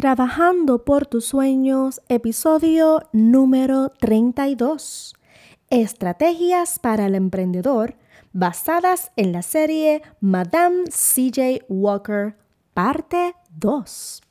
Trabajando por tus sueños, episodio número 32. Estrategias para el emprendedor basadas en la serie Madame CJ Walker, parte 2.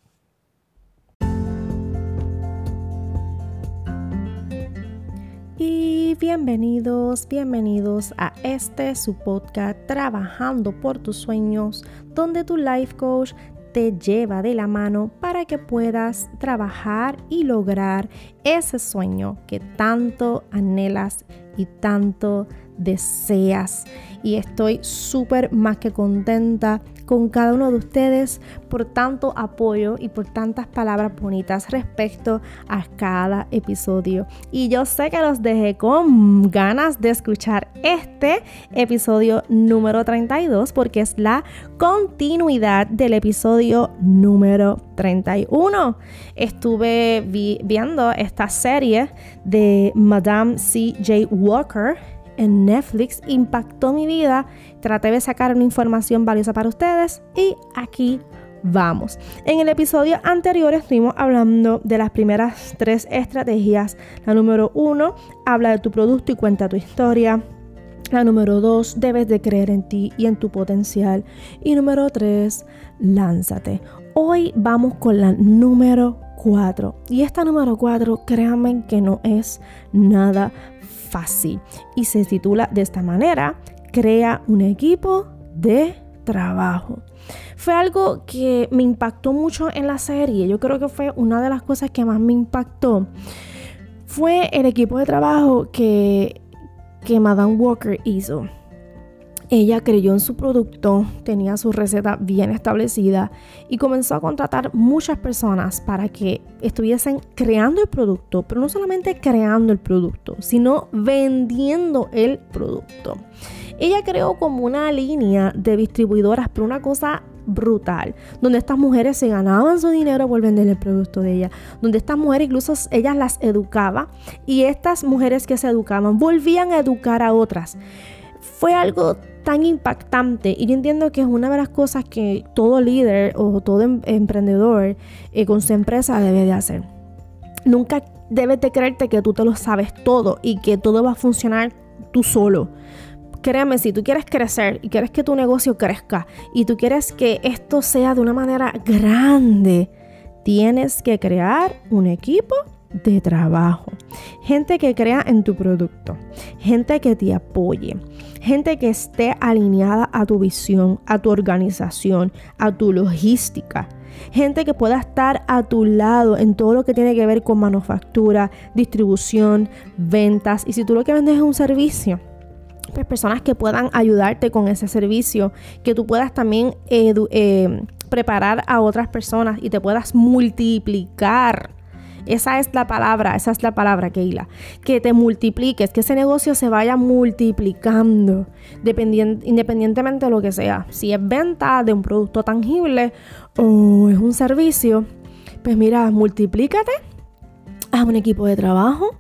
Y bienvenidos, bienvenidos a este su podcast Trabajando por tus sueños, donde tu life coach te lleva de la mano para que puedas trabajar y lograr ese sueño que tanto anhelas y tanto deseas. Y estoy súper más que contenta con cada uno de ustedes por tanto apoyo y por tantas palabras bonitas respecto a cada episodio. Y yo sé que los dejé con ganas de escuchar este episodio número 32 porque es la continuidad del episodio número 31. Estuve viendo esta serie de Madame C.J. Walker en Netflix impactó mi vida. Traté de sacar una información valiosa para ustedes y aquí vamos. En el episodio anterior estuvimos hablando de las primeras tres estrategias. La número uno habla de tu producto y cuenta tu historia. La número dos, debes de creer en ti y en tu potencial. Y número tres, lánzate. Hoy vamos con la número cuatro. Y esta número cuatro, créanme que no es nada fácil y se titula de esta manera, Crea un equipo de trabajo. Fue algo que me impactó mucho en la serie, yo creo que fue una de las cosas que más me impactó. Fue el equipo de trabajo que, que Madame Walker hizo. Ella creyó en su producto, tenía su receta bien establecida y comenzó a contratar muchas personas para que estuviesen creando el producto, pero no solamente creando el producto, sino vendiendo el producto. Ella creó como una línea de distribuidoras, pero una cosa brutal, donde estas mujeres se ganaban su dinero por vender el producto de ella, donde estas mujeres incluso ellas las educaba y estas mujeres que se educaban volvían a educar a otras. Fue algo tan impactante y yo entiendo que es una de las cosas que todo líder o todo em-, emprendedor eh, con su empresa debe de hacer. Nunca debes de creerte que tú te lo sabes todo y que todo va a funcionar tú solo. Créeme, si tú quieres crecer y quieres que tu negocio crezca y tú quieres que esto sea de una manera grande, tienes que crear un equipo de trabajo. Gente que crea en tu producto. Gente que te apoye. Gente que esté alineada a tu visión, a tu organización, a tu logística. Gente que pueda estar a tu lado en todo lo que tiene que ver con manufactura, distribución, ventas. Y si tú lo que vendes es un servicio, pues personas que puedan ayudarte con ese servicio, que tú puedas también eh, preparar a otras personas y te puedas multiplicar esa es la palabra, esa es la palabra, Keila. Que te multipliques, que ese negocio se vaya multiplicando, independientemente de lo que sea. Si es venta de un producto tangible o es un servicio, pues mira, multiplícate haz un equipo de trabajo.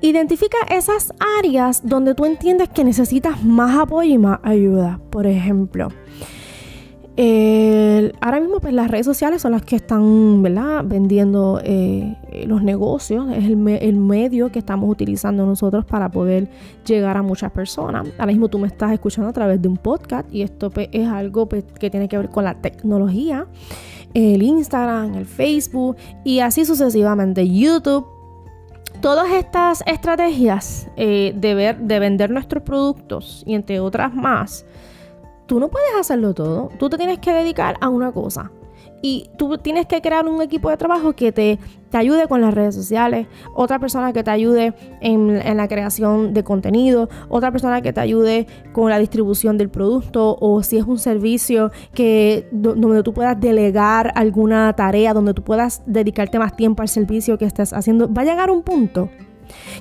Identifica esas áreas donde tú entiendes que necesitas más apoyo y más ayuda. Por ejemplo, ahora mismo pues las redes sociales son las que están ¿verdad? vendiendo eh, los negocios, es el, medio que estamos utilizando nosotros para poder llegar a muchas personas. Ahora mismo tú me estás escuchando a través de un podcast y esto pues, es algo pues, que tiene que ver con la tecnología, el Instagram, el Facebook y así sucesivamente, YouTube. Todas estas estrategias eh, de, ver, de vender nuestros productos y entre otras más, tú no puedes hacerlo todo. Tú te tienes que dedicar a una cosa. Y tú tienes que crear un equipo de trabajo que te, te ayude con las redes sociales, otra persona que te ayude en, la creación de contenido, otra persona que te ayude con la distribución del producto o si es un servicio que donde tú puedas delegar alguna tarea, donde tú puedas dedicarte más tiempo al servicio que estés haciendo. Va a llegar un punto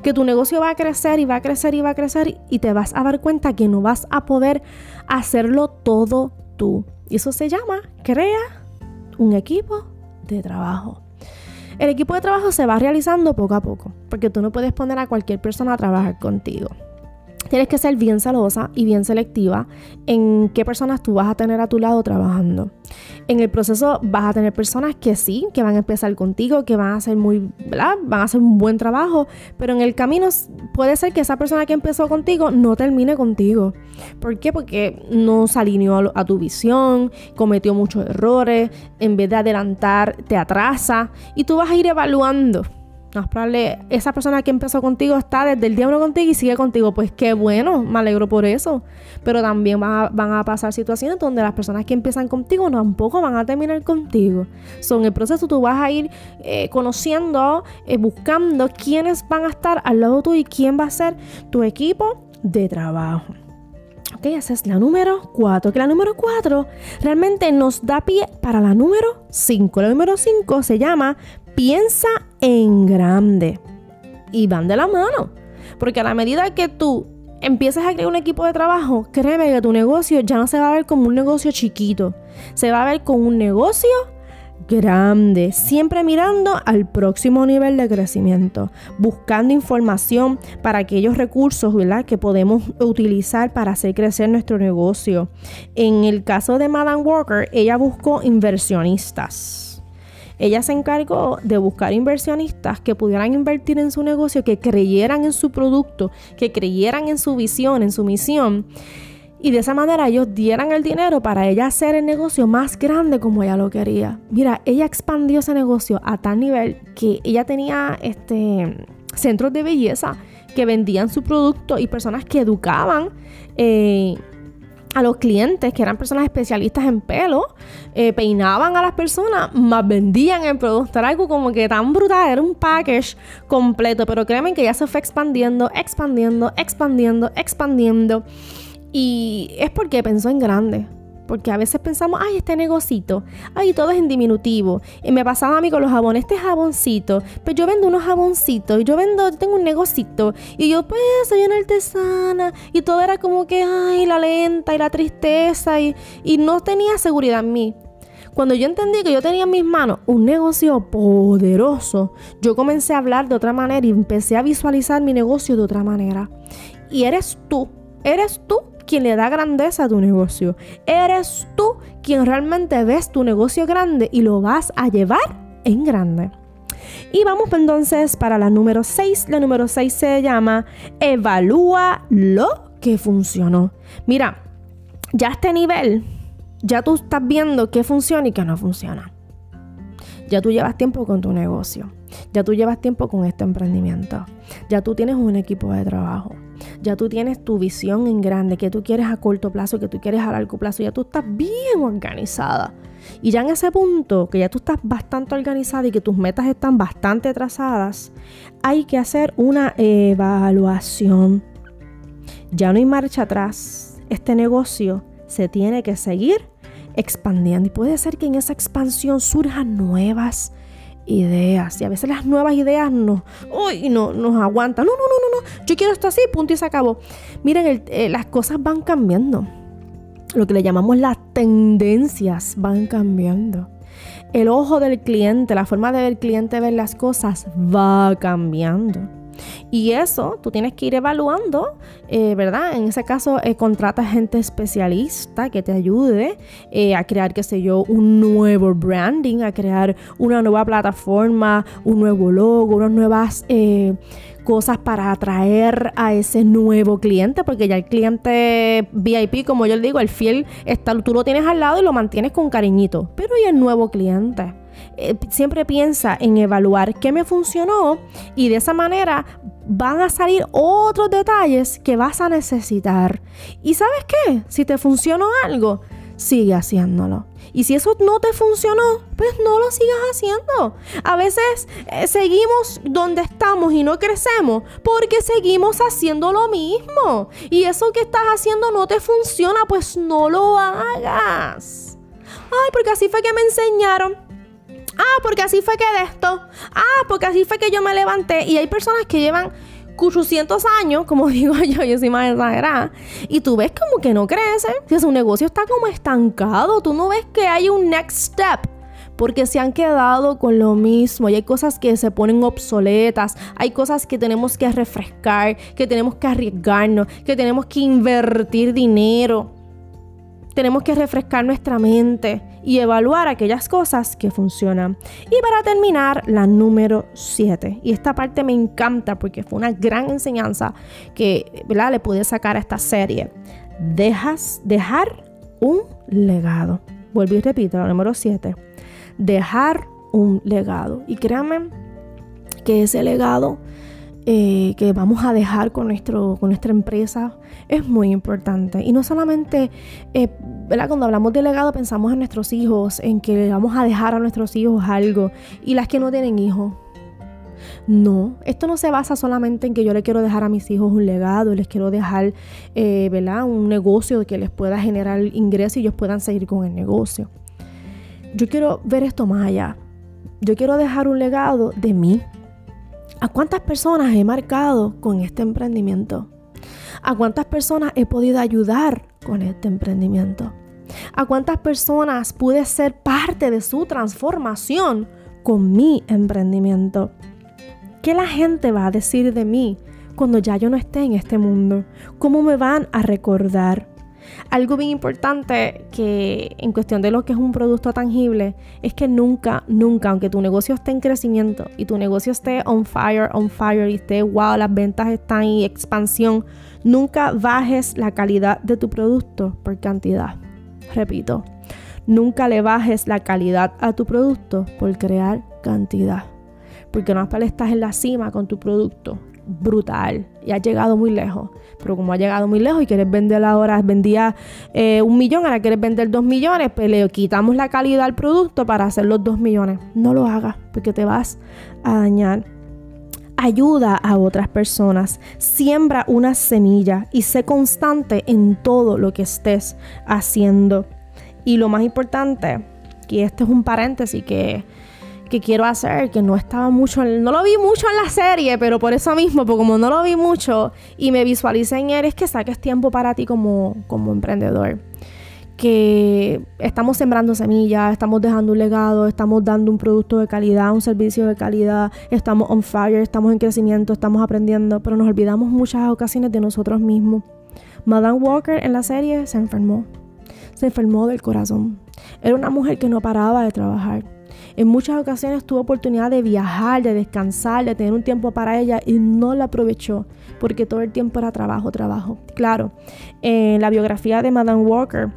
que tu negocio va a crecer y va a crecer y va a crecer y te vas a dar cuenta que no vas a poder hacerlo todo tú. Y eso se llama crea un equipo de trabajo. El equipo de trabajo se va realizando poco a poco, porque tú no puedes poner a cualquier persona a trabajar contigo. Tienes que ser bien celosa y bien selectiva en qué personas tú vas a tener a tu lado trabajando. En el proceso vas a tener personas que sí, que van a empezar contigo, que van a hacer muy, ¿verdad? Van a hacer un buen trabajo, pero en el camino puede ser que esa persona que empezó contigo no termine contigo. ¿Por qué? Porque no se alineó a, tu visión, cometió muchos errores, en vez de adelantar te atrasa y tú vas a ir evaluando no, probable, esa persona que empezó contigo está desde el día uno contigo y sigue contigo. Pues qué bueno, me alegro por eso. Pero también van a, pasar situaciones donde las personas que empiezan contigo tampoco van a terminar contigo. Son el proceso tú vas a ir eh, conociendo, eh, buscando quiénes van a estar al lado tuyo y quién va a ser tu equipo de trabajo. Ok, esa es la número 4. Que la número 4 realmente nos da pie para la número 5. La número 5 se llama piensa en grande. Y van de la mano. Porque a la medida que tú empieces a crear un equipo de trabajo, créeme que tu negocio ya no se va a ver como un negocio chiquito. Se va a ver como un negocio grande, siempre mirando al próximo nivel de crecimiento, buscando información para aquellos recursos ¿verdad? que podemos utilizar para hacer crecer nuestro negocio. En el caso de Madame Walker, ella buscó inversionistas ella se encargó de buscar inversionistas que pudieran invertir en su negocio, que creyeran en su producto, que creyeran en su visión, en su misión. Y de esa manera ellos dieran el dinero para ella hacer el negocio más grande como ella lo quería. Mira, ella expandió ese negocio a tal nivel que ella tenía este, centros de belleza que vendían su producto y personas que educaban eh, a los clientes, que eran personas especialistas en pelo, eh, peinaban a las personas, más vendían el producto. Era algo como que tan brutal, era un package completo. Pero créanme que ya se fue expandiendo, expandiendo, expandiendo, expandiendo. Y es porque pensó en grande. Porque a veces pensamos, ay, este negocito, ay, todo es en diminutivo. Y me pasaba a mí con los jabones, este jaboncito, pues yo vendo unos jaboncitos, y yo vendo, tengo un negocito. Y yo, pues, soy una artesana. Y todo era como que, ay, la lenta y la tristeza. Y, y no tenía seguridad en mí. Cuando yo entendí que yo tenía en mis manos un negocio poderoso, yo comencé a hablar de otra manera y empecé a visualizar mi negocio de otra manera. Y eres tú, eres tú quien le da grandeza a tu negocio. Eres tú quien realmente ves tu negocio grande y lo vas a llevar en grande. Y vamos entonces para la número 6. La número 6 se llama Evalúa lo que funcionó. Mira, ya a este nivel, ya tú estás viendo qué funciona y qué no funciona. Ya tú llevas tiempo con tu negocio. Ya tú llevas tiempo con este emprendimiento. Ya tú tienes un equipo de trabajo. Ya tú tienes tu visión en grande, que tú quieres a corto plazo, que tú quieres a largo plazo. Ya tú estás bien organizada. Y ya en ese punto, que ya tú estás bastante organizada y que tus metas están bastante trazadas, hay que hacer una evaluación. Ya no hay marcha atrás. Este negocio se tiene que seguir expandiendo. Y puede ser que en esa expansión surjan nuevas ideas. Y a veces las nuevas ideas no, uy, no nos aguantan. No, no, no, no, no. Yo quiero esto así, punto y se acabó. Miren, eh, las cosas van cambiando. Lo que le llamamos las tendencias van cambiando. El ojo del cliente, la forma de ver el cliente ver las cosas va cambiando. Y eso tú tienes que ir evaluando, eh, ¿verdad? En ese caso, eh, contrata gente especialista que te ayude eh, a crear, qué sé yo, un nuevo branding, a crear una nueva plataforma, un nuevo logo, unas nuevas cosas para atraer a ese nuevo cliente, porque ya el cliente VIP, como yo le digo, el fiel, está, tú lo tienes al lado y lo mantienes con cariñito, pero ¿y el nuevo cliente? Siempre piensa en evaluar qué me funcionó y de esa manera van a salir otros detalles que vas a necesitar. ¿Y sabes qué? Si te funcionó algo, sigue haciéndolo. Y si eso no te funcionó, pues no lo sigas haciendo. A veces eh, seguimos donde estamos y no crecemos porque seguimos haciendo lo mismo. Y eso que estás haciendo no te funciona, pues no lo hagas. Ay, porque así fue que me enseñaron. Ah, porque así fue que de esto. Ah, porque así fue que yo me levanté. Y hay personas que llevan 800 años, como digo yo, yo soy más exagerada, y tú ves como que no crece, si su negocio está como estancado, tú no ves que hay un next step porque se han quedado con lo mismo y hay cosas que se ponen obsoletas, hay cosas que tenemos que refrescar, que tenemos que arriesgarnos, que tenemos que invertir dinero. Tenemos que refrescar nuestra mente y evaluar aquellas cosas que funcionan. Y para terminar, la número 7. Y esta parte me encanta porque fue una gran enseñanza que ¿verdad? le pude sacar a esta serie. Dejas, dejar un legado. Volví y repito, la número 7. Dejar un legado. Y créanme que ese legado eh, que vamos a dejar con, nuestro, con nuestra empresa es muy importante. Y no solamente, eh, cuando hablamos de legado pensamos en nuestros hijos, en que vamos a dejar a nuestros hijos algo. Y las que no tienen hijos. No, esto no se basa solamente en que yo le quiero dejar a mis hijos un legado, les quiero dejar eh, un negocio que les pueda generar ingresos y ellos puedan seguir con el negocio. Yo quiero ver esto más allá. Yo quiero dejar un legado de mí, ¿A cuántas personas he marcado con este emprendimiento? ¿A cuántas personas he podido ayudar con este emprendimiento? ¿A cuántas personas pude ser parte de su transformación con mi emprendimiento? ¿Qué la gente va a decir de mí cuando ya yo no esté en este mundo? ¿Cómo me van a recordar? Algo bien importante que en cuestión de lo que es un producto tangible es que nunca, nunca, aunque tu negocio esté en crecimiento y tu negocio esté on fire, on fire y esté wow, las ventas están en expansión, nunca bajes la calidad de tu producto por cantidad. Repito, nunca le bajes la calidad a tu producto por crear cantidad. Porque no estás en la cima con tu producto brutal y has llegado muy lejos. Pero como ha llegado muy lejos y quieres vender ahora, vendía eh, un millón, ahora quieres vender dos millones, pues le quitamos la calidad al producto para hacer los dos millones. No lo hagas porque te vas a dañar. Ayuda a otras personas, siembra una semilla y sé constante en todo lo que estés haciendo. Y lo más importante, que este es un paréntesis que que quiero hacer, que no estaba mucho, no lo vi mucho en la serie, pero por eso mismo, porque como no lo vi mucho y me visualicé en él, es que saques tiempo para ti como, como emprendedor. Que estamos sembrando semillas, estamos dejando un legado, estamos dando un producto de calidad, un servicio de calidad, estamos on fire, estamos en crecimiento, estamos aprendiendo, pero nos olvidamos muchas ocasiones de nosotros mismos. Madame Walker en la serie se enfermó, se enfermó del corazón. Era una mujer que no paraba de trabajar en muchas ocasiones tuvo oportunidad de viajar, de descansar, de tener un tiempo para ella y no la aprovechó porque todo el tiempo era trabajo, trabajo. Claro, en la biografía de Madame Walker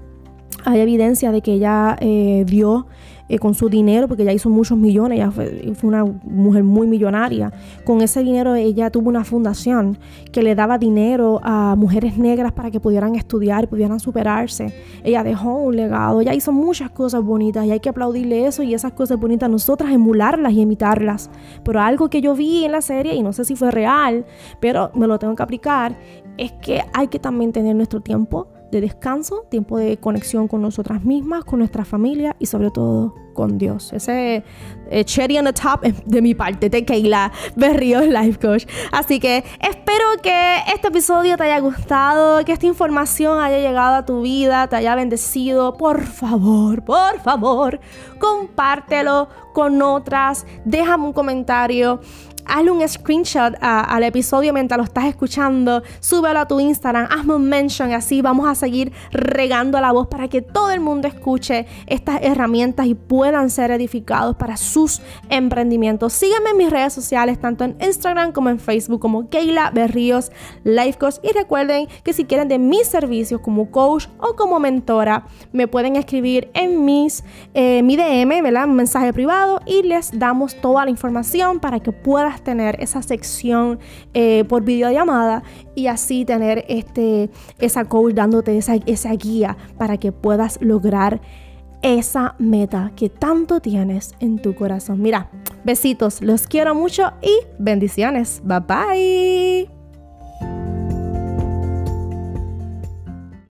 hay evidencia de que ella eh, dio eh, con su dinero, porque ella hizo muchos millones, ella fue, una mujer muy millonaria. Con ese dinero ella tuvo una fundación que le daba dinero a mujeres negras para que pudieran estudiar, pudieran superarse. Ella dejó un legado, ella hizo muchas cosas bonitas y hay que aplaudirle eso y esas cosas bonitas nosotras emularlas y imitarlas. Pero algo que yo vi en la serie, y no sé si fue real, pero me lo tengo que aplicar, es que hay que también tener nuestro tiempo de descanso, tiempo de conexión con nosotras mismas, con nuestra familia y sobre todo con Dios. Ese eh, cherry on the top de mi parte, de Keila Berríos Life Coach. Así que espero que este episodio te haya gustado, que esta información haya llegado a tu vida, te haya bendecido. Por favor, por favor, compártelo con otras, déjame un comentario hazle un screenshot al episodio mientras lo estás escuchando, súbelo a tu Instagram, hazme un mention así vamos a seguir regando la voz para que todo el mundo escuche estas herramientas y puedan ser edificados para sus emprendimientos. Sígueme en mis redes sociales, tanto en Instagram como en Facebook, como Keila Berríos Life Coach. Y recuerden que si quieren de mis servicios como coach o como mentora, me pueden escribir en mis, eh, mi DM, ¿verdad? Un mensaje privado y les damos toda la información para que tener esa sección eh, por videollamada y así tener este, esa coach dándote esa, esa guía para que puedas lograr esa meta que tanto tienes en tu corazón. Mira, besitos, los quiero mucho y bendiciones. Bye bye.